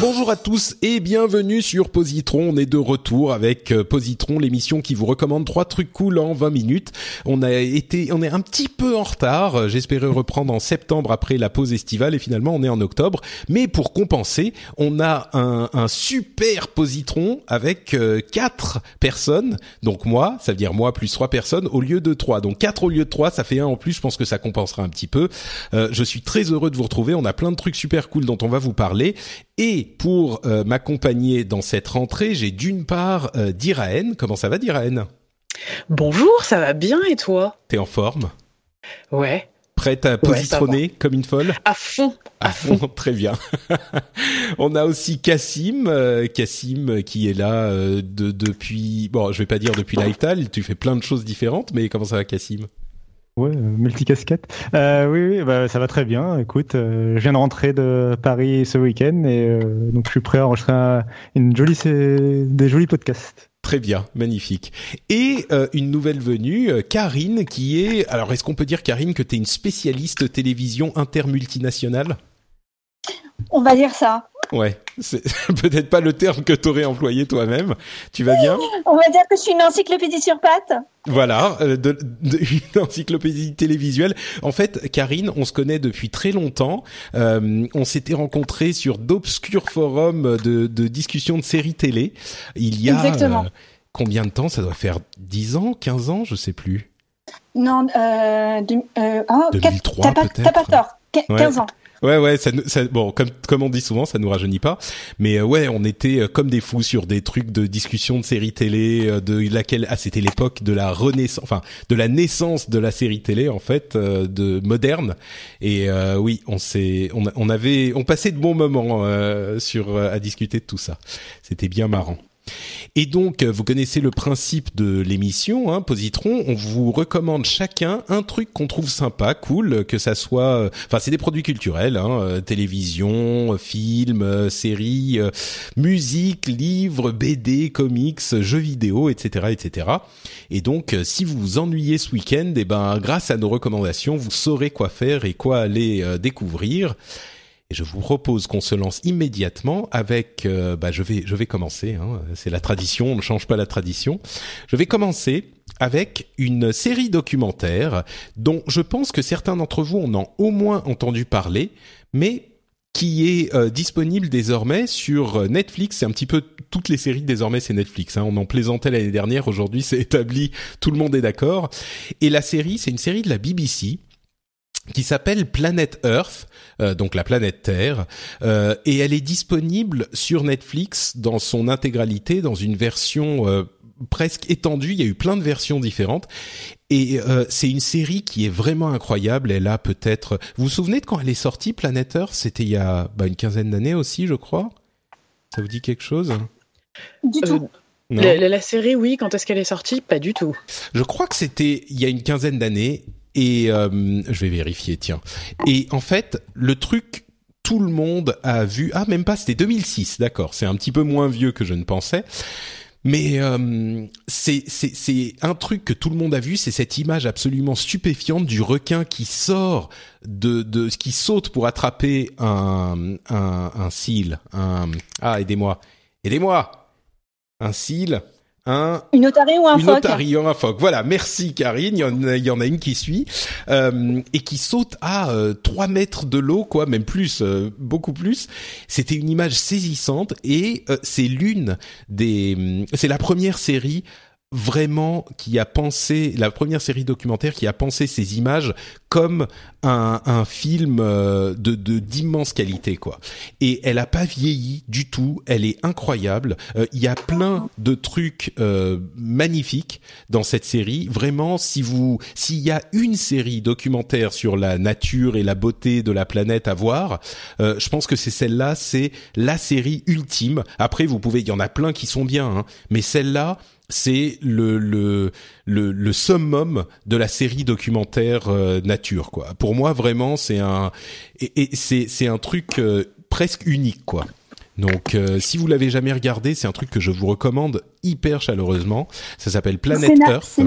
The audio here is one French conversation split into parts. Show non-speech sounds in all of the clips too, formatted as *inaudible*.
Bonjour à tous et bienvenue sur Positron. On est de retour avec euh, Positron, l'émission qui vous recommande trois trucs cool en 20 minutes. On a été, on est un petit peu en retard. J'espérais reprendre en septembre après la pause estivale et finalement on est en octobre. Mais pour compenser, on a un, un super Positron avec euh, quatre personnes. Donc moi, ça veut dire moi plus trois personnes au lieu de trois. Donc quatre au lieu de trois, ça fait un en plus. Je pense que ça compensera un petit peu. Euh, je suis très heureux de vous retrouver. On a plein de trucs super cool dont on va vous parler. Et pour euh, m'accompagner dans cette rentrée, j'ai d'une part euh, Diraen. Comment ça va Diraen? Bonjour, ça va bien et toi? T'es en forme? Ouais, Prête à positronner comme une folle? À fond. À fond, très bien. *laughs* On a aussi Cassim, euh, Cassim qui est là euh, de, depuis, bon, je vais pas dire depuis *laughs* Lifestyle, tu fais plein de choses différentes, mais comment ça va Cassim Ouais, euh, multicasquette. Euh, oui, oui, bah, ça va très bien. Écoute, euh, je viens de rentrer de Paris ce week-end et euh, donc je suis prêt à enregistrer un- une jolie, des jolis podcasts. Très bien, magnifique. Et euh, une nouvelle venue, Karine, qui est... Alors, est-ce qu'on peut dire, Karine, que tu es une spécialiste télévision intermultinationale? On va dire ça. Ouais, c'est *laughs* peut-être pas le terme que t'aurais employé toi-même. Tu vas bien? On va dire que je suis une encyclopédie sur pattes. Voilà, euh, de, de- *laughs* une encyclopédie télévisuelle. En fait, Karine, on se connaît depuis très longtemps. Euh, on s'était rencontrés sur d'obscurs forums de, de discussion de séries télé. Il y a Exactement. euh, combien de temps? Ça doit faire 10 ans, 15 ans, je sais plus. Non, euh, de, euh, oh, 2003 t'as pas, peut-être. t'as pas tort. Qu- Ouais. 15 ans. Ouais, ouais, ça, ça, bon, comme comme on dit souvent, ça nous rajeunit pas. Mais euh, ouais, on était euh, comme des fous sur des trucs de discussion de séries télé, euh, de laquelle ah c'était l'époque de la renaissance, enfin de la naissance de la série télé en fait, euh, de moderne. Et euh, oui, on s'est, on, on avait, on passait de bons moments euh, sur à discuter de tout ça. C'était bien marrant. Et donc, euh, vous connaissez le principe de l'émission, hein, Positron. On vous recommande chacun un truc qu'on trouve sympa, cool, que ça soit, euh, enfin, c'est des produits culturels, hein, euh, télévision, euh, films, euh, séries, euh, musique, livres, BD, comics, jeux vidéo, etc., etc. Et donc, euh, si vous vous ennuyez ce week-end, eh ben, grâce à nos recommandations, vous saurez quoi faire et quoi aller euh, découvrir. Et je vous propose qu'on se lance immédiatement avec, euh, bah je vais, je vais commencer. Hein, c'est la tradition, on ne change pas la tradition. Je vais commencer avec une série documentaire dont je pense que certains d'entre vous en ont au moins entendu parler, mais qui est euh, disponible désormais sur Netflix. C'est un petit peu toutes les séries désormais c'est Netflix. Hein. On en plaisantait l'année dernière. Aujourd'hui c'est établi. Tout le monde est d'accord. Et la série, c'est une série de la BBC qui s'appelle Planet Earth, euh, donc la planète Terre, euh, et elle est disponible sur Netflix dans son intégralité, dans une version euh, presque étendue. Il y a eu plein de versions différentes, et euh, c'est une série qui est vraiment incroyable. Elle a peut-être, vous vous souvenez de quand elle est sortie, Planet Earth? C'était il y a bah, une quinzaine d'années aussi, je crois. Ça vous dit quelque chose? Du tout. Non la, la- la série, oui, quand est-ce qu'elle est sortie? Pas du tout. Je crois que c'était il y a une quinzaine d'années et euh, je vais vérifier tiens. Et en fait, le truc tout le monde a vu ah même pas c'était 2006, d'accord, c'est un petit peu moins vieux que je ne pensais. Mais euh, c'est un truc que tout le monde a vu, c'est cette image absolument stupéfiante du requin qui sort de de qui saute pour attraper un un un un ah aidez-moi, aidez-moi, un seal, un Une otarie ou un une phoque otarie ou un phoque. Voilà, merci Karine. Il y en a, il y en a une qui suit euh, et qui saute à euh, 3 mètres de l'eau, quoi, même plus, euh, beaucoup plus. C'était une image saisissante et euh, c'est l'une des, c'est la première série vraiment qui a pensé la première série documentaire qui a pensé ces images comme un, un film euh, de d'immense qualité quoi. Et elle a pas vieilli du tout. Elle est incroyable. Euh, il y a plein de trucs euh, magnifiques dans cette série. Vraiment, si vous s'il y a une série documentaire sur la nature et la beauté de la planète à voir, je pense que c'est celle-là. C'est la série ultime. Après, vous pouvez, il y en a plein qui sont bien, hein, mais celle-là c'est le, le, le, le, summum de la série documentaire euh, nature quoi. Pour moi vraiment c'est un et, et c'est c'est un truc euh, presque unique quoi. Donc euh, si vous l'avez jamais regardé, c'est un truc que je vous recommande hyper chaleureusement. Ça s'appelle Planet Earth.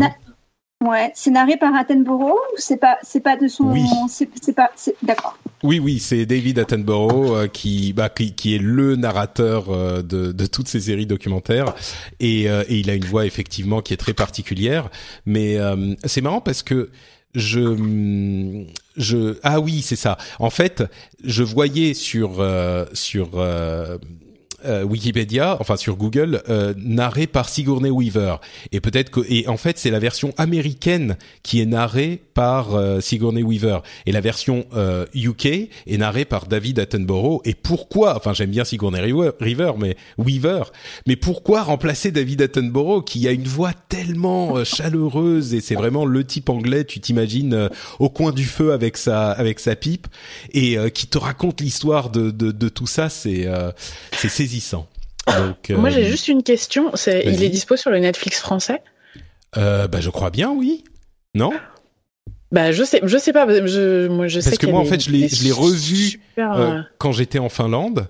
Ouais, c'est narré par Attenborough ou c'est pas c'est pas de son oui. c'est pas d'accord. Oui oui, c'est David Attenborough euh, qui, bah, qui qui est le narrateur euh, de de toutes ces séries documentaires et euh, et il a une voix effectivement qui est très particulière, mais euh, c'est marrant parce que je je ah oui c'est ça en fait je voyais sur sur euh, Wikipédia, enfin sur Google, euh, narré par Sigourney Weaver. Et peut-être que, et en fait, c'est la version américaine qui est narrée par euh, Sigourney Weaver, et la version UK euh, est narrée par David Attenborough. Et pourquoi Enfin, j'aime bien Sigourney Weaver, mais Weaver, mais pourquoi remplacer David Attenborough qui a une voix tellement chaleureuse et c'est vraiment le type anglais, tu t'imagines au coin du feu avec sa avec sa pipe et qui te raconte l'histoire de, de, de tout ça, c'est c'est donc, Moi, j'ai euh, juste une question. C'est, il est dispo sur le Netflix français? Euh, Bah, je crois bien, oui. Non? Bah je sais, je sais pas. Je, moi, je Parce sais que moi, en fait, je l'ai, je l'ai revu euh, quand j'étais en Finlande.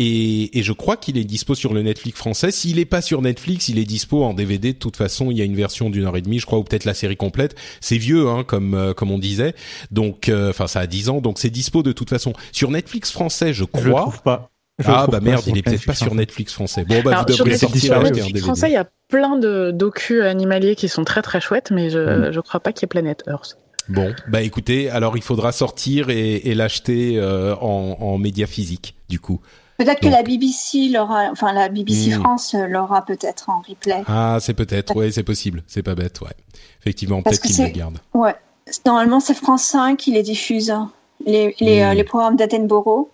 Et, et, je crois qu'il est dispo sur le Netflix français. S'il est pas sur Netflix, il est dispo en DVD. De toute façon, il y a une version d'une heure et demie, je crois, ou peut-être la série complète. C'est vieux, hein, comme comme on disait. Donc, enfin, ça a 10 ans, donc c'est dispo de toute façon sur Netflix français, je crois. Je le trouve pas ah bah merde, il est peut-être pas sur Netflix français. Bon bah Alors, vous devrez sortir sur Netflix français, il y a plein de docus animaliers qui sont très très chouettes, mais je mm. je crois pas qu'il y ait Planet Earth. Bon, bah écoutez, alors il faudra sortir et, et l'acheter euh, en, en média physique, du coup. Peut-être que la BBC l'aura, enfin la BBC hmm. France l'aura peut-être en replay. Ah, c'est peut-être, ouais, c'est possible, c'est pas bête, ouais. Effectivement, peut-être qu'ils le gardent. Ouais, normalement c'est France 5 qui les diffuse, les les, hmm. euh, les programmes d'Attenborough.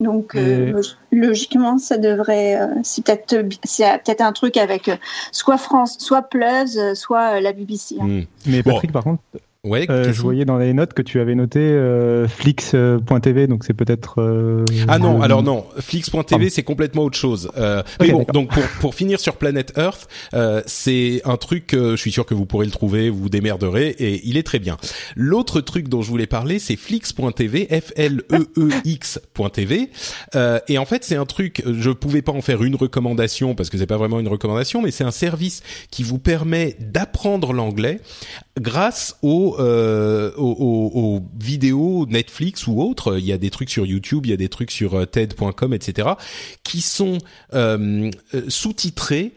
Donc euh, logiquement, ça devrait, euh, c'est peut-être c'est peut-être un truc avec euh, soit France, soit Plus, soit la BBC. Hein. Hmm. Mais Patrick, par contre, Ouais, euh, je voyais dans les notes que tu avais noté euh, Flix.tv, donc c'est peut-être. Euh, ah non, alors non, Flix.tv c'est complètement autre chose. Euh, mais bon, donc pour pour finir sur Planet Earth, euh, c'est un truc, je suis sûr que vous pourrez le trouver, vous vous démerderez et il est très bien. L'autre truc dont je voulais parler, c'est Flix.tv, F L E E X.tv, et en fait c'est un truc, je pouvais pas en faire une recommandation parce que c'est pas vraiment une recommandation, mais c'est un service qui vous permet d'apprendre l'anglais grâce au euh, aux, vidéos Netflix ou autres, il y a des trucs sur YouTube, il y a des trucs sur euh, TED.com, etc., qui sont euh, sous-titrés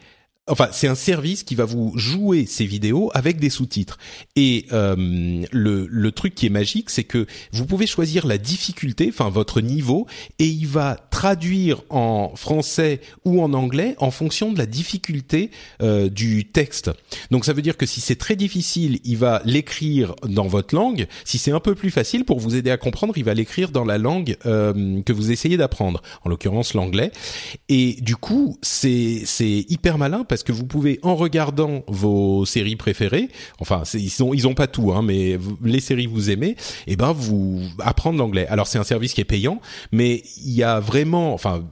Enfin, c'est un service qui va vous jouer ces vidéos avec des sous-titres. Et euh, le, le truc qui est magique, c'est que vous pouvez choisir la difficulté, enfin votre niveau, et il va traduire en français ou en anglais en fonction de la difficulté euh, du texte. Donc ça veut dire que si c'est très difficile, il va l'écrire dans votre langue. Si c'est un peu plus facile pour vous aider à comprendre, il va l'écrire dans la langue euh, que vous essayez d'apprendre, en l'occurrence l'anglais. Et du coup, c'est c'est hyper malin parce que vous pouvez, en regardant vos séries préférées, enfin ils ont pas tout, hein, mais les séries que vous aimez, et eh ben vous apprendre l'anglais. Alors c'est un service qui est payant, mais il y a vraiment, enfin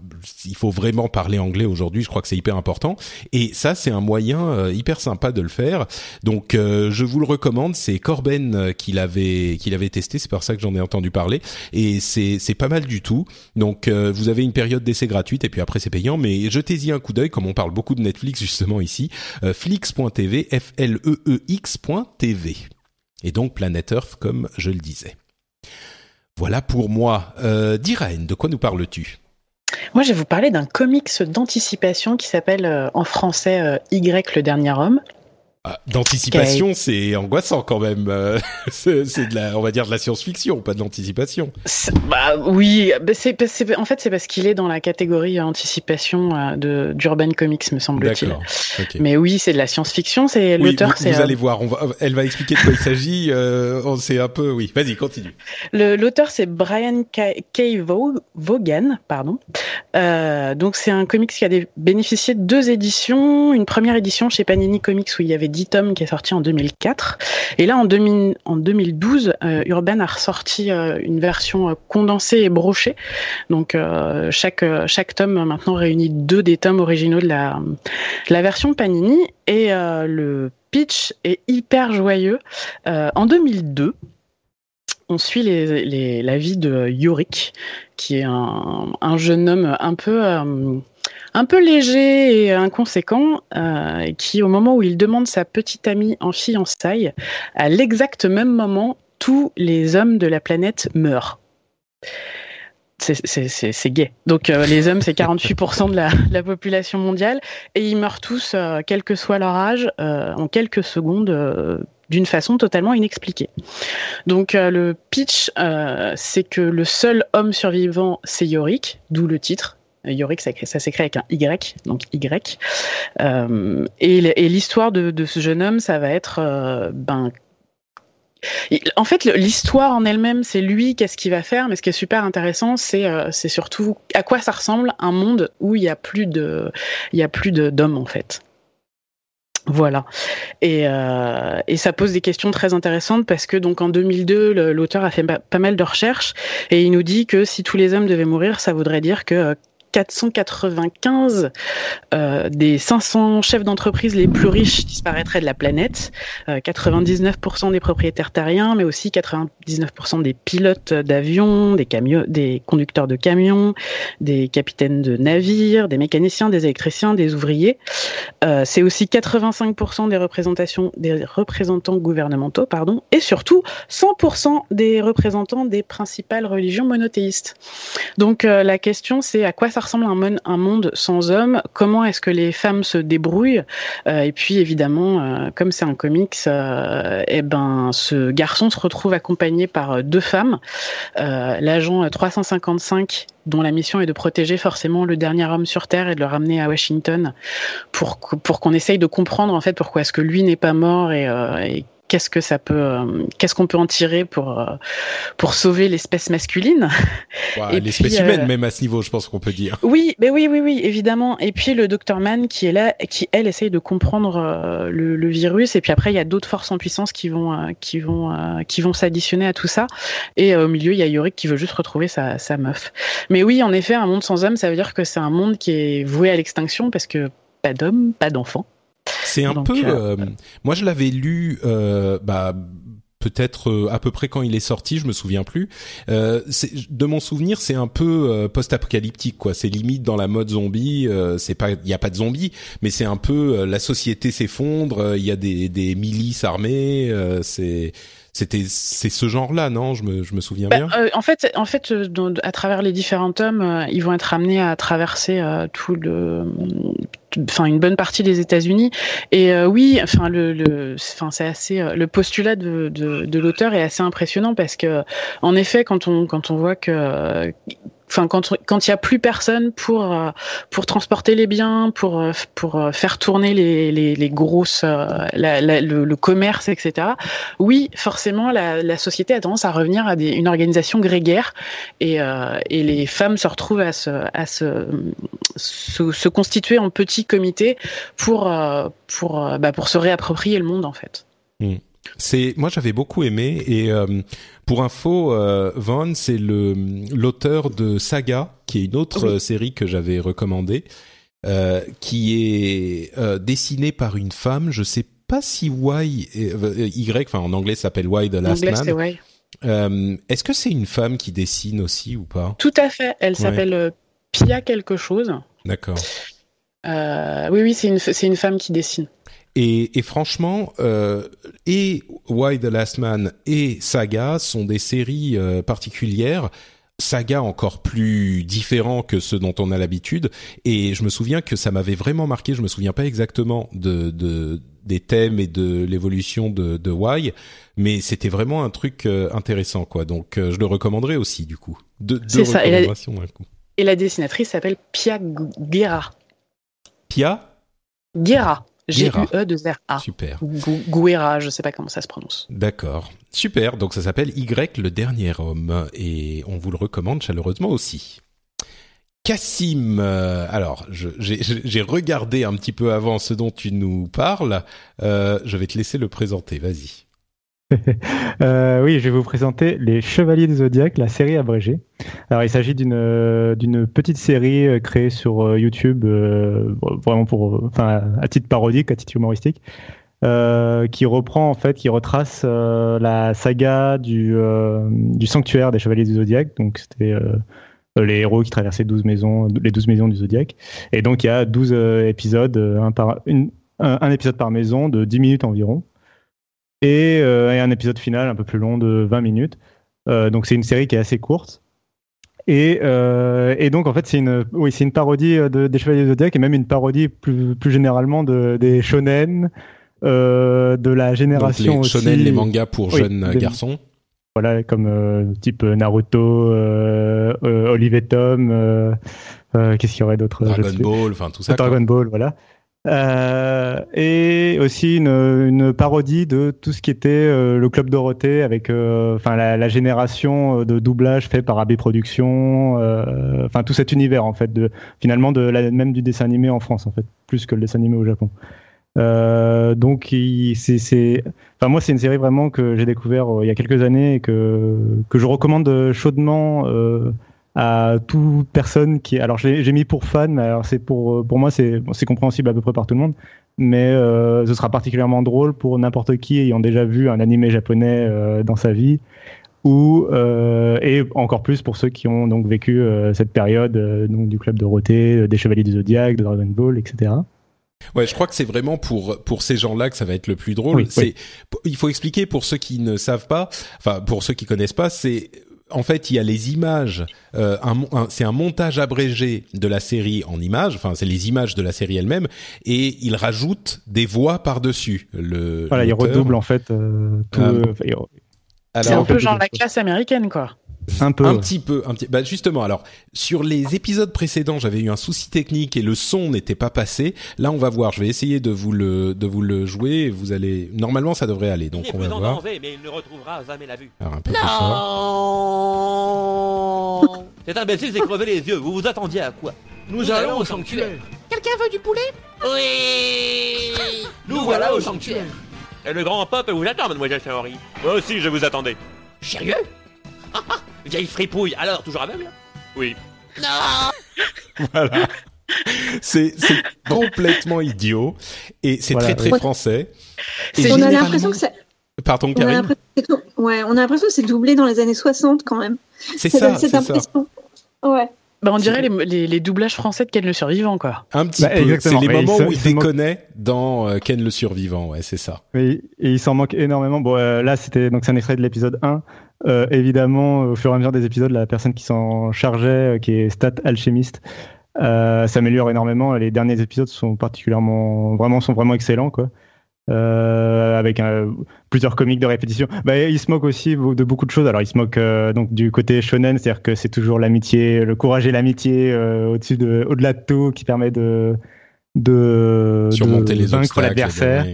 il faut vraiment parler anglais aujourd'hui. Je crois que c'est hyper important, et ça c'est un moyen euh, hyper sympa de le faire. Donc euh, je vous le recommande. C'est Corben euh, qui l'avait qui l'avait testé. C'est par ça que j'en ai entendu parler, et c'est c'est pas mal du tout. Donc vous avez une période d'essai gratuite, et puis après c'est payant, mais jetez-y un coup d'œil. Comme on parle beaucoup de Netflix justement ici, euh, flix.tv, F-L-E-E-X.tv. Et donc Planet Earth, comme je le disais. Voilà pour moi. Euh, Diraine, de quoi nous parles-tu? Moi, je vais vous parler d'un comics d'anticipation qui s'appelle euh, en français euh, Y, le dernier homme. Ah, d'anticipation, c'est angoissant quand même. Euh, *laughs* c'est de la, on va dire de la science-fiction, pas de l'anticipation. Bah oui, bah, c'est en fait c'est parce qu'il est dans la catégorie anticipation euh, de d'urban comics me semble-t-il. Mais oui, c'est de la science-fiction. C'est l'auteur. Vous, vous allez voir, on va, elle va expliquer de quoi il s'agit. Euh, c'est un peu, oui. Vas-y, continue. L'auteur c'est Brian K. Vaughan, pardon. Euh, donc c'est un comics qui a bénéficié de deux éditions. Une première édition chez Panini Comics où il y avait 10 tomes qui est sorti en 2004. Et là, en, 2000, en 2012, euh, Urban a ressorti euh, une version euh, condensée et brochée. Donc chaque, chaque tome maintenant réunit deux des tomes originaux de la, la version Panini. Et le pitch est hyper joyeux. en 2002, on suit les, les, la vie de Yorick, qui est un, un jeune homme un peu un peu léger et inconséquent, euh, qui, au moment où il demande sa petite amie en fiançailles, à l'exact même moment, tous les hommes de la planète meurent. C'est gay. Donc euh, les hommes, c'est 48% de la, population mondiale, et ils meurent tous, euh, quel que soit leur âge, en quelques secondes d'une façon totalement inexpliquée. Donc le pitch, c'est que le seul homme survivant, c'est Yorick, d'où le titre, Yorick, ça, ça s'écrit avec un Y, donc Y. Euh, et, l'histoire de, ce jeune homme, ça va être, euh, ben, en fait, l'histoire en elle-même, c'est lui, qu'est-ce qu'il va faire, mais ce qui est super intéressant, c'est euh, surtout à quoi ça ressemble un monde où il y a plus d'hommes en fait. Voilà. Et, et, ça pose des questions très intéressantes parce que donc en 2002, l'auteur a fait pas mal de recherches et il nous dit que si tous les hommes devaient mourir, ça voudrait dire que 495 euh, des 500 chefs d'entreprise les plus riches disparaîtraient de la planète. 99% euh, des propriétaires terriens, mais aussi 99% des pilotes d'avions, des des conducteurs de camions, des capitaines de navires, des mécaniciens, des électriciens, des ouvriers. Euh, c'est aussi 85% des représentations des représentants gouvernementaux, pardon, et surtout 100% des représentants des principales religions monothéistes. Donc la question c'est à quoi ça ressemble un, un monde sans hommes. Comment est-ce que les femmes se débrouillent? Euh, Et puis évidemment, euh, comme c'est un comics, euh, eh ben ce garçon se retrouve accompagné par deux femmes, l'agent 355 dont la mission est de protéger forcément le dernier homme sur Terre et de le ramener à Washington pour qu'on essaye de comprendre en fait pourquoi est-ce que lui n'est pas mort et qu'est-ce que ça peut, euh, qu'est-ce qu'on peut en tirer pour euh, pour sauver l'espèce masculine *laughs* L'espèce humaine euh, même à ce niveau, je pense qu'on peut dire. Oui, mais oui, oui, oui, évidemment. Et puis le docteur Mann qui est là, qui elle essaye de comprendre le, virus. Et puis après, il y a d'autres forces en puissance qui vont qui vont qui vont s'additionner à tout ça. Et au milieu, il y a Yorick qui veut juste retrouver sa, sa meuf. Mais oui, en effet, un monde sans hommes, ça veut dire que c'est un monde qui est voué à l'extinction parce que pas d'hommes, pas d'enfants. C'est un peu. Euh, euh, moi, je l'avais lu. Euh, bah peut-être à peu près quand il est sorti, je me souviens plus. Euh, de mon souvenir, c'est un peu post-apocalyptique, quoi. C'est limite dans la mode zombie. c'est pas, il y a pas de zombies, mais c'est un peu la société s'effondre. Il y a des, des milices armées. c'est c'était c'est ce genre-là, non? Je me, je me souviens bah, bien. Euh, en fait, en fait, euh, à travers les différents tomes, euh, ils vont être amenés à traverser tout le, enfin une bonne partie des États-Unis. Et oui, enfin le, le enfin c'est assez le postulat de, de, de l'auteur est assez impressionnant parce que en effet, quand on quand on voit que enfin quand quand il y a plus personne pour euh, pour transporter les biens, pour euh, pour euh, faire tourner les les, les grosses la, le, commerce, etc. Oui, forcément la, la société a tendance à revenir à des, une organisation grégaire et et les femmes se retrouvent à se à se se, se constituer en petits comités pour pour bah, pour se réapproprier le monde en fait. Mmh. C'est moi j'avais beaucoup aimé et euh, pour info, euh, c'est le l'auteur de Saga, qui est une autre euh, série que j'avais recommandée, euh, qui est dessinée par une femme. Je sais pas si Y Y, enfin en anglais ça s'appelle Y the Last Man. Est-ce que c'est une femme qui dessine aussi ou pas? Tout à fait. Elle s'appelle Pia quelque chose. D'accord. oui, oui, c'est une, c'est une femme qui dessine. Et, et franchement, euh, et Why the Last Man et Saga sont des séries euh, particulières saga encore plus différent que ceux dont on a l'habitude. Et je me souviens que ça m'avait vraiment marqué. Je me souviens pas exactement de, de des thèmes et de l'évolution de, de Y, mais c'était vraiment un truc euh, intéressant, quoi. Donc, euh, je le recommanderais aussi, du coup. deux recommandations d'un coup. Et la dessinatrice s'appelle Pia Guerra. Pia? Guerra. G-U-E-2-R-A. Super. Guerra, je sais pas comment ça se prononce. D'accord. Super. Donc ça s'appelle Y, le dernier homme. Et on vous le recommande chaleureusement aussi. Cassim, euh, alors j'ai regardé un petit peu avant ce dont tu nous parles. Euh, je vais te laisser le présenter. Vas-y. *laughs* euh, oui, je vais vous présenter Les Chevaliers du Zodiaque, la série abrégée. Alors, il s'agit d'une euh, d'une petite série euh, créée sur YouTube, vraiment pour, enfin, à titre parodique, à titre humoristique, qui reprend en fait, qui retrace la saga du du sanctuaire des Chevaliers du Zodiaque. Donc, c'était les héros qui traversaient 12 maisons, les 12 maisons du Zodiaque. Et donc, il y a 12 épisodes, un, par, un épisode par maison de 10 minutes environ. Euh, et, un épisode final un peu plus long de 20 minutes. Euh, donc c'est une série qui est assez courte. Et, euh, et, donc en fait c'est une oui c'est une parodie de, des Chevaliers de Zodiac et même une parodie plus, plus généralement de, des shonen de la génération donc les shonen les mangas pour jeunes garçons. Voilà comme type Naruto Olive et Tom qu'est-ce qu'il y aurait d'autre Dragon Ball enfin tout ça Dragon Ball voilà euh, et aussi une, une, parodie de tout ce qui était euh, le club Dorothée avec euh, enfin la, la, génération de doublage fait par AB Productions enfin tout cet univers en fait de finalement de la, même du dessin animé en France en fait plus que le dessin animé au Japon. Donc c'est enfin moi c'est une série vraiment que j'ai découvert il y a quelques années et que que je recommande chaudement à toute personne qui. Alors j'ai mis pour fan, mais alors c'est pour pour moi c'est c'est compréhensible à peu près par tout le monde, mais euh, ce sera particulièrement drôle pour n'importe qui ayant déjà vu un animé japonais euh, dans sa vie ou euh, et encore plus pour ceux qui ont donc vécu cette période donc du club de Dorothée, des Chevaliers du Zodiaque, de Dragon Ball, etc. Ouais, je crois que c'est vraiment pour pour ces gens-là que ça va être le plus drôle. c'est il faut expliquer pour ceux qui ne savent pas, enfin pour ceux qui connaissent pas, c'est en fait, il y a les images. Euh, c'est un montage abrégé de la série en images. Enfin, c'est les images de la série elle-même, et il rajoute des voix par dessus. Le voilà, il redouble en fait. Euh, tout, euh, c'est un peu genre la classe américaine, quoi. Un peu. Un petit peu. Un petit... Bah justement, alors sur les épisodes précédents, j'avais eu un souci technique et le son n'était pas passé. Là, on va voir. Je vais essayer de vous le de vous le jouer. Vous allez normalement, ça devrait aller. Donc on va voir. mais il ne retrouvera jamais la vue. Alors un peu non Cet imbécile s'est crevé les yeux. Vous vous attendiez à quoi? Nous, allons au sanctuaire. Quelqu'un veut du poulet? Oui. Nous, voilà au sanctuaire. Et le grand peuple vous attend, mademoiselle Saori. Moi aussi, je vous attendais. Sérieux? *laughs* Vieille fripouille, alors toujours aveugle? Oui. Non *laughs* Voilà. C'est complètement idiot et c'est très très français. on a l'impression que c'est. Pardon, Karine? Ouais, on a l'impression que c'est doublé dans les années 60 quand même. C'est ça, c'est ça. Ouais. Bah, on dirait les, les, doublages français de Ken le Survivant, quoi. Un petit bah, peu. C'est les moments où il déconnait dans euh, Ken le Survivant, ouais, c'est ça. Oui, et il s'en manque énormément. Bon, euh, là, c'était donc c'est un extrait de l'épisode 1. Euh, évidemment, au fur et à mesure des épisodes, la personne qui s'en chargeait, euh, qui est Stat Alchemist, euh, s'améliore énormément. Les derniers épisodes sont particulièrement, vraiment, sont vraiment excellents, quoi. Euh, avec plusieurs comiques de répétition. Bah, il se moque aussi de beaucoup de choses. Alors, il se moque donc du côté shonen, c'est-à-dire que c'est toujours l'amitié, le courage et l'amitié au-dessus de, au-delà de tout, qui permet de de, surmonter de les vaincre l'adversaire.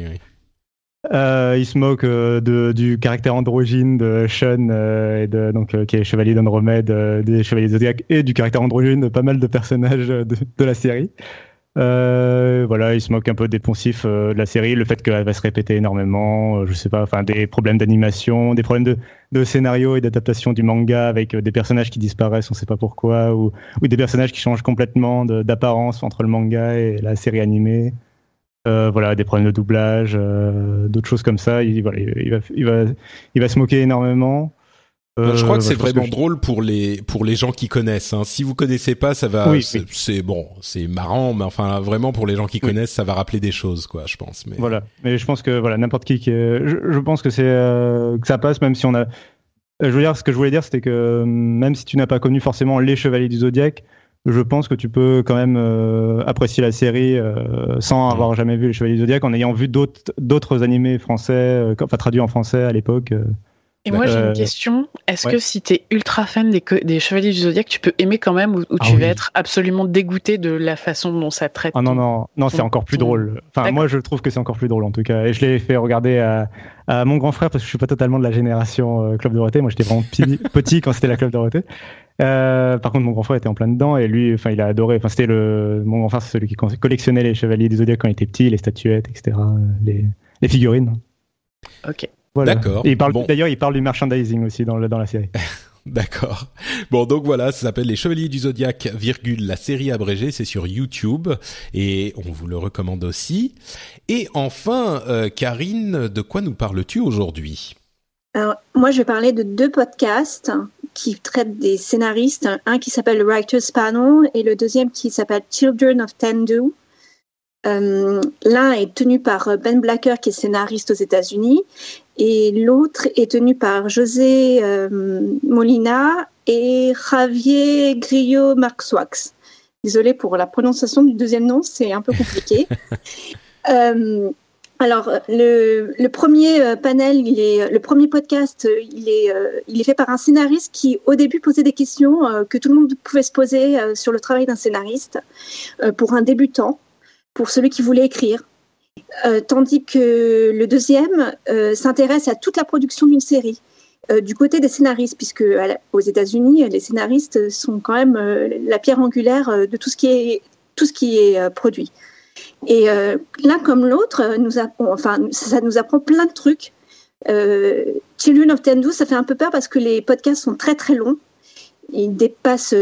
Euh, il se moque euh, de, du caractère androgyne de Sean, euh, et de, donc, qui est chevalier d'Andromède, des chevaliers Zodiac, et du caractère androgyne de pas mal de personnages de, de la série. Voilà, il se moque un peu des poncifs de la série, le fait qu'elle va se répéter énormément, je sais pas, enfin des problèmes d'animation, des problèmes de, de scénario et d'adaptation du manga avec des personnages qui disparaissent, on sait pas pourquoi, ou, des personnages qui changent complètement d'apparence entre le manga et la série animée. Euh, voilà, des problèmes de doublage, euh, d'autres choses comme ça. Il, il, va, il, va, il va se moquer énormément. Euh, je crois que c'est vraiment drôle pour les pour les gens qui connaissent. Hein. Si vous connaissez pas, ça va. c'est bon, c'est marrant, mais enfin vraiment pour les gens qui connaissent, ça va rappeler des choses, quoi. Je pense. Mais voilà. Mais je pense que voilà, n'importe qui, qui je, je, pense que c'est que ça passe, même si on a je veux dire, ce que je voulais dire, c'était que même si tu n'as pas connu forcément les Chevaliers du Zodiaque, je pense que tu peux quand même apprécier la série sans avoir jamais vu les Chevaliers du Zodiaque, en ayant vu d'autres animés français, enfin traduits en français à l'époque. Et moi, j'ai une question. Est-ce que si tu es ultra fan des, des Chevaliers du Zodiaque, tu peux aimer quand même ou, Ah tu vas être absolument dégoûté de la façon dont ça traite Ah non, non, non, c'est encore plus drôle. Enfin, moi, je trouve que c'est encore plus drôle en tout cas. Et je l'ai fait regarder à, à, mon grand frère parce que je suis pas totalement de la génération euh, Club Dorothée. Moi, j'étais vraiment petit *laughs* quand c'était la Club Dorothée. Euh, par contre, mon grand frère était en plein dedans et lui, enfin, il a adoré. Enfin, c'était le mon grand frère, c'est celui qui collectionnait les Chevaliers du Zodiaque quand il était petit, les statuettes, etc., les, les figurines. Ok. Voilà. D'accord. Et il parle, Bon. d'ailleurs, il parle du merchandising aussi dans, le, dans la série. *laughs* D'accord. Bon, donc voilà, ça s'appelle Les Chevaliers du Zodiaque, virgule, la série abrégée, c'est sur YouTube, et on vous le recommande aussi. Et enfin, euh, Karine, de quoi nous parles-tu aujourd'hui? Alors, moi, je vais parler de deux podcasts qui traitent des scénaristes. Un qui s'appelle le Writers Panel et le deuxième qui s'appelle Children of Tendu. Euh, L'un est tenu par Ben Blacker, qui est scénariste aux États-Unis, et l'autre est tenu par José euh, Molina et Javier Grillo Marxwax. Désolée pour la prononciation du deuxième nom, c'est un peu compliqué. *laughs* euh, alors, le, le, premier panel, il est, le premier podcast, il est, il est fait par un scénariste qui, au début, posait des questions que tout le monde pouvait se poser sur le travail d'un scénariste pour un débutant, pour celui qui voulait écrire. Euh, tandis que le deuxième euh, s'intéresse à toute la production d'une série. Euh, du côté des scénaristes, puisque aux États-Unis, les scénaristes sont quand même la pierre angulaire de tout ce qui est, produit. Et l'un comme l'autre, enfin, ça nous apprend plein de trucs. Children of Tendu, ça fait un peu peur parce que les podcasts sont très très longs. Ils dépassent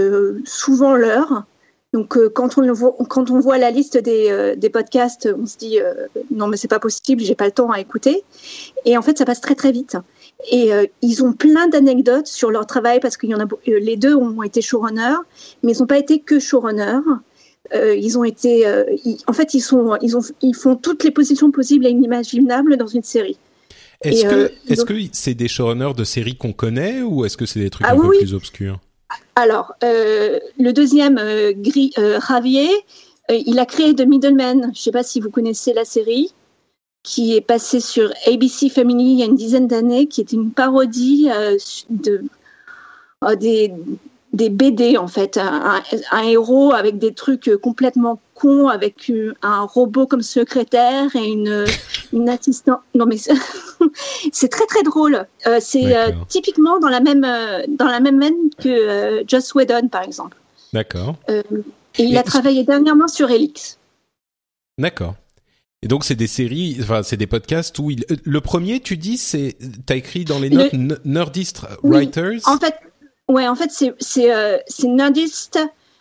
souvent l'heure. Donc euh, quand, on voit, quand on voit la liste des, euh, des podcasts, on se dit euh, non mais c'est pas possible, j'ai pas le temps à écouter. Et en fait ça passe très très vite. Et ils ont plein d'anecdotes sur leur travail parce qu'il y en a les deux ont été showrunners, mais ils n'ont pas été que showrunners. ils ont été, ils, en fait ils sont, ils ont, ils font toutes les positions possibles et inimaginables dans une série. Est-ce que est-ce que c'est des showrunners de séries qu'on connaît ou est-ce que c'est des trucs ah, un oui, peu oui. plus obscurs? Alors, euh, le deuxième, euh, Gris, euh, Javier, il a créé The Middleman. Je ne sais pas si vous connaissez la série, qui est passée sur ABC Family il y a une dizaine d'années, qui est une parodie de, des, des, BD, en fait. Un, un, héros avec des trucs complètement cons, avec un robot comme secrétaire et une, une assistante. Non, mais *laughs* c'est très très drôle. Euh, c'est euh, typiquement dans la même euh, dans la même veine que Joss Whedon par exemple. D'accord. et il et a travaillé dernièrement sur Elix. D'accord. Et donc c'est des séries, enfin c'est des podcasts où il... le premier tu dis c'est t'as écrit dans les notes le... Nerdist oui, Writers? En fait, ouais, en fait c'est c'est Nerdist.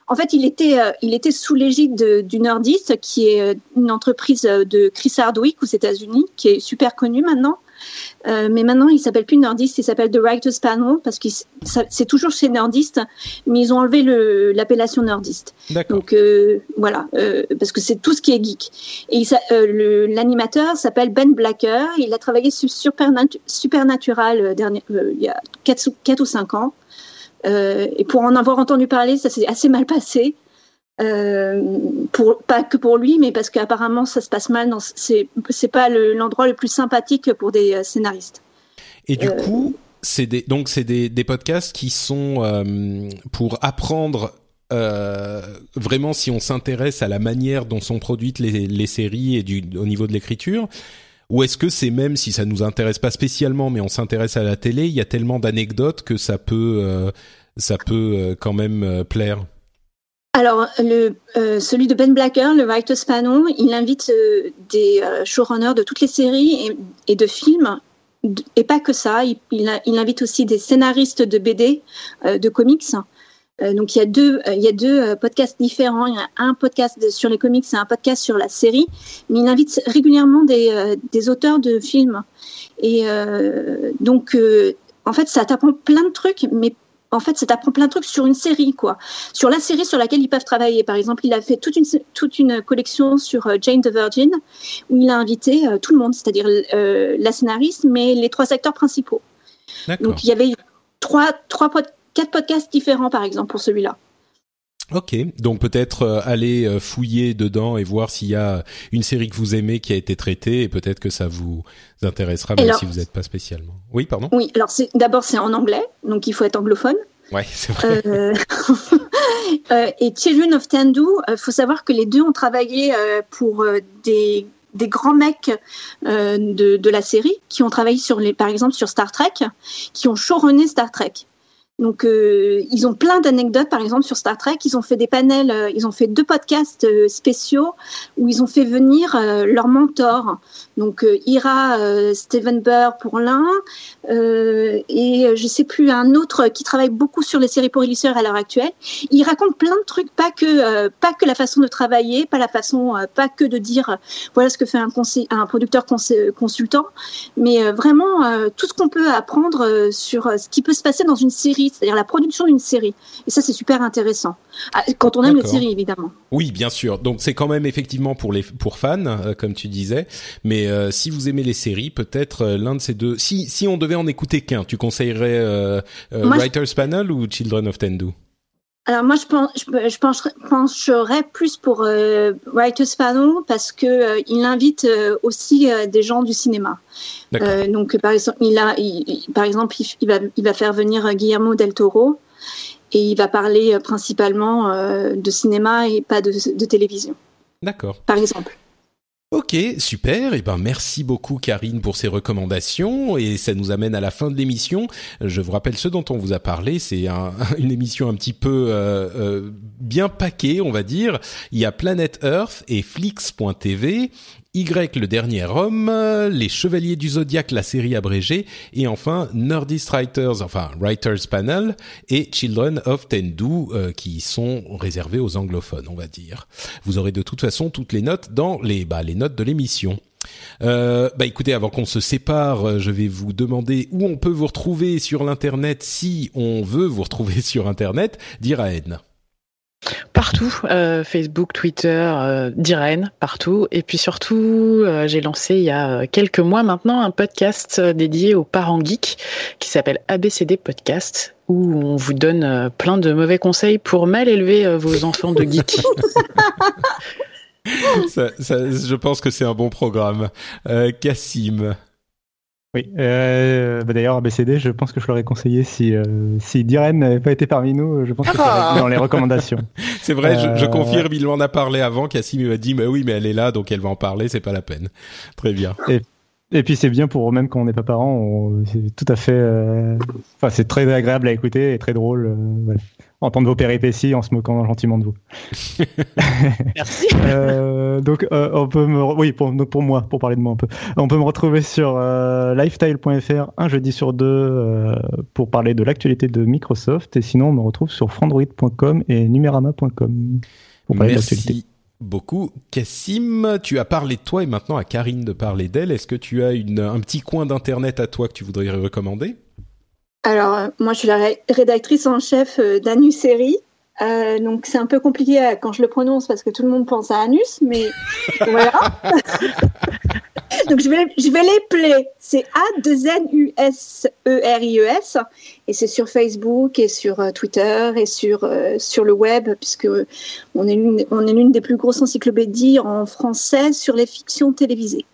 En fait, il était, euh, il était sous l'égide du Nerdist, qui est une entreprise de Chris Hardwick aux États-Unis, qui est super connue maintenant. Euh, mais maintenant, il s'appelle plus Nerdist, il s'appelle The Writers Panel parce que c'est toujours chez Nerdist, mais ils ont enlevé l'appellation Nerdist. Donc euh, voilà, euh, parce que c'est tout ce qui est geek. Et l'animateur s'appelle Ben Blacker. Il a travaillé sur Supernat Supernatural dernier, il y a 4, 4 ou 5 ans. Euh, et pour en avoir entendu parler, ça s'est assez mal passé. Euh, pour, pas que pour lui, mais parce qu'apparemment ça se passe mal. C'est c'est pas l'endroit le, plus sympathique pour des euh, scénaristes. Et du coup, c'est des donc c'est des, des podcasts qui sont euh, pour apprendre euh, vraiment si on s'intéresse à la manière dont sont produites les, les séries et du au niveau de l'écriture. Ou est-ce que c'est même si ça nous intéresse pas spécialement, mais on s'intéresse à la télé, il y a tellement d'anecdotes que ça peut, euh, ça peut euh, quand même euh, plaire. Alors, celui de Ben Blacker, le Writers Panel, il invite des showrunners de toutes les séries et, de films, et pas que ça. Il, invite aussi des scénaristes de BD, de comics. Donc il y a deux, il y a deux podcasts différents. Il y a un podcast sur les comics et un podcast sur la série. Mais il invite régulièrement des, des auteurs de films. Et euh, donc euh, en fait ça t'apprend plein de trucs, mais en fait ça t'apprend plein de trucs sur une série quoi, sur la série sur laquelle ils peuvent travailler. Par exemple, il a fait toute une toute une collection sur Jane the Virgin où il a invité euh, tout le monde, c'est-à-dire la scénariste, mais les trois acteurs principaux. Donc il y avait trois, trois, quatre podcasts différents, par exemple, pour celui-là. Ok, donc peut-être euh, aller euh, fouiller dedans et voir s'il y a une série que vous aimez qui a été traitée et peut-être que ça vous intéressera même si vous n'êtes pas spécialement. Oui, pardon? Oui, alors d'abord c'est en anglais, donc il faut être anglophone. Ouais, *laughs* c'est vrai. *laughs* Euh, et Children of Tendu, il faut savoir que les deux ont travaillé pour des des grands mecs de, de, la série qui ont travaillé sur les, par exemple sur Star Trek, qui ont showrunné Star Trek. Donc, euh, ils ont plein d'anecdotes, par exemple, sur Star Trek. Ils ont fait des panels, euh, ils ont fait deux podcasts euh, spéciaux où ils ont fait venir leurs mentors. Donc, Ira Steven Burr pour l'un, et je sais plus, un autre qui travaille beaucoup sur les séries pour illustrés à l'heure actuelle. Ils racontent plein de trucs, pas que, pas que la façon de travailler, pas la façon, pas que de dire voilà ce que fait un, conseil, un producteur consultant, mais vraiment tout ce qu'on peut apprendre sur ce qui peut se passer dans une série c'est-à-dire la production d'une série. Et ça, c'est super intéressant. Ah, quand on aime les séries, évidemment. Oui, bien sûr. Donc c'est quand même effectivement pour les pour fans, euh, comme tu disais. Mais euh, si vous aimez les séries, peut-être euh, l'un de ces deux. Si si on devait en écouter qu'un, tu conseillerais Writers Panel ou Children of Tendu? Alors moi je pense je, pencherais, plus pour Writers Panel parce que il invite aussi des gens du cinéma. Euh, donc par exemple, il a, par exemple, il, va, il va faire venir Guillermo del Toro et il va parler euh, principalement euh, de cinéma et pas de, de télévision. D'accord. Par exemple. Ok, super. Et eh ben merci beaucoup Karine pour ces recommandations et ça nous amène à la fin de l'émission. Je vous rappelle ce dont on vous a parlé. C'est un, *laughs* une émission un petit peu euh, euh, bien paquée, on va dire. Il y a Planet Earth et Flix.tv. Y le dernier homme, les Chevaliers du Zodiaque, la série abrégée, et enfin Nerdist Writers, enfin Writers Panel et Children of Tendu, euh, qui sont réservés aux anglophones, on va dire. Vous aurez de toute façon toutes les notes dans les, bah, les notes de l'émission. Euh, bah écoutez, avant qu'on se sépare, je vais vous demander où on peut vous retrouver sur l'internet si on veut vous retrouver *laughs* sur internet. Dire à Partout, euh, Facebook, Twitter, euh, d'Irène, partout. Et puis surtout, euh, j'ai lancé il y a quelques mois maintenant un podcast dédié aux parents geeks qui s'appelle ABCD Podcast, où on vous donne plein de mauvais conseils pour mal élever vos enfants de geeks. *laughs* *laughs* je pense que c'est un bon programme. Cassim. Oui, euh, bah d'ailleurs ABCD, je pense que je l'aurais conseillé si euh, si Diren n'avait pas été parmi nous, je pense que ça dans les recommandations. *laughs* C'est vrai, je, je, euh, confirme, il en a parlé avant. Cassim m'a dit, mais oui, mais elle est là, donc elle va en parler, c'est pas la peine. Très bien. Et, et puis c'est bien pour même quand on n'est pas parents, c'est tout à fait, euh, enfin c'est très agréable à écouter et très drôle. Euh, voilà entendre vos péripéties en se moquant gentiment de vous. *laughs* Merci. *laughs* euh, donc, euh, on peut me, oui, pour, donc pour moi, pour parler de moi un peu, on peut me retrouver sur euh, lifestyle.fr un jeudi sur deux euh, pour parler de l'actualité de Microsoft, et sinon on me retrouve sur frandroid.com et numerama.com pour parler Merci. Beaucoup. Cassim, tu as parlé de toi et maintenant à Karine de parler d'elle. Est-ce que tu as un petit coin d'internet à toi que tu voudrais recommander? Alors, euh, moi, je suis la rédactrice en chef euh, d'Anus Série. Euh, donc, c'est un peu compliqué quand je le prononce parce que tout le monde pense à Anus, mais *laughs* voilà. *laughs* donc, je vais, je vais les plaire. C'est A-2-N-U-S-E-R-I-E-S. E et c'est sur Facebook et sur Twitter et sur, sur le web, puisque on est l'une des plus grosses encyclopédies en français sur les fictions télévisées.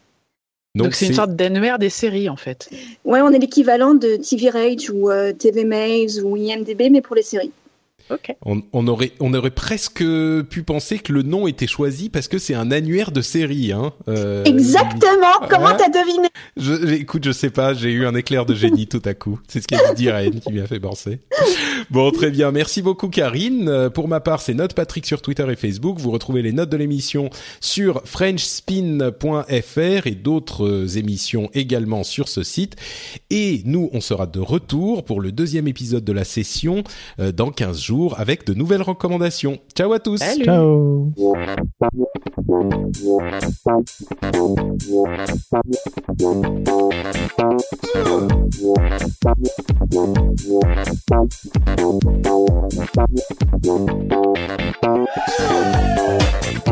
Donc c'est une sorte d'annuaire des séries en fait. Ouais, on est l'équivalent de TV Rage ou euh, TV Maze ou IMDb, mais pour les séries. On, aurait, on aurait presque pu penser que le nom était choisi parce que c'est un annuaire de série. Hein. Euh, Exactement. Comment t'as deviné je, Écoute, je sais pas. J'ai eu un éclair de génie tout à coup. C'est ce qu'a dit Irène qui m'a fait penser. Bon, très bien. Merci beaucoup, Karine. Euh, pour ma part, c'est Note Patrick sur Twitter et Facebook. Vous retrouvez les notes de l'émission sur frenchspin.fr et d'autres euh, émissions également sur ce site. Et nous, on sera de retour pour le deuxième épisode de la session euh, dans 15 jours avec de nouvelles recommandations. Ciao à tous. Ciao. Thank you.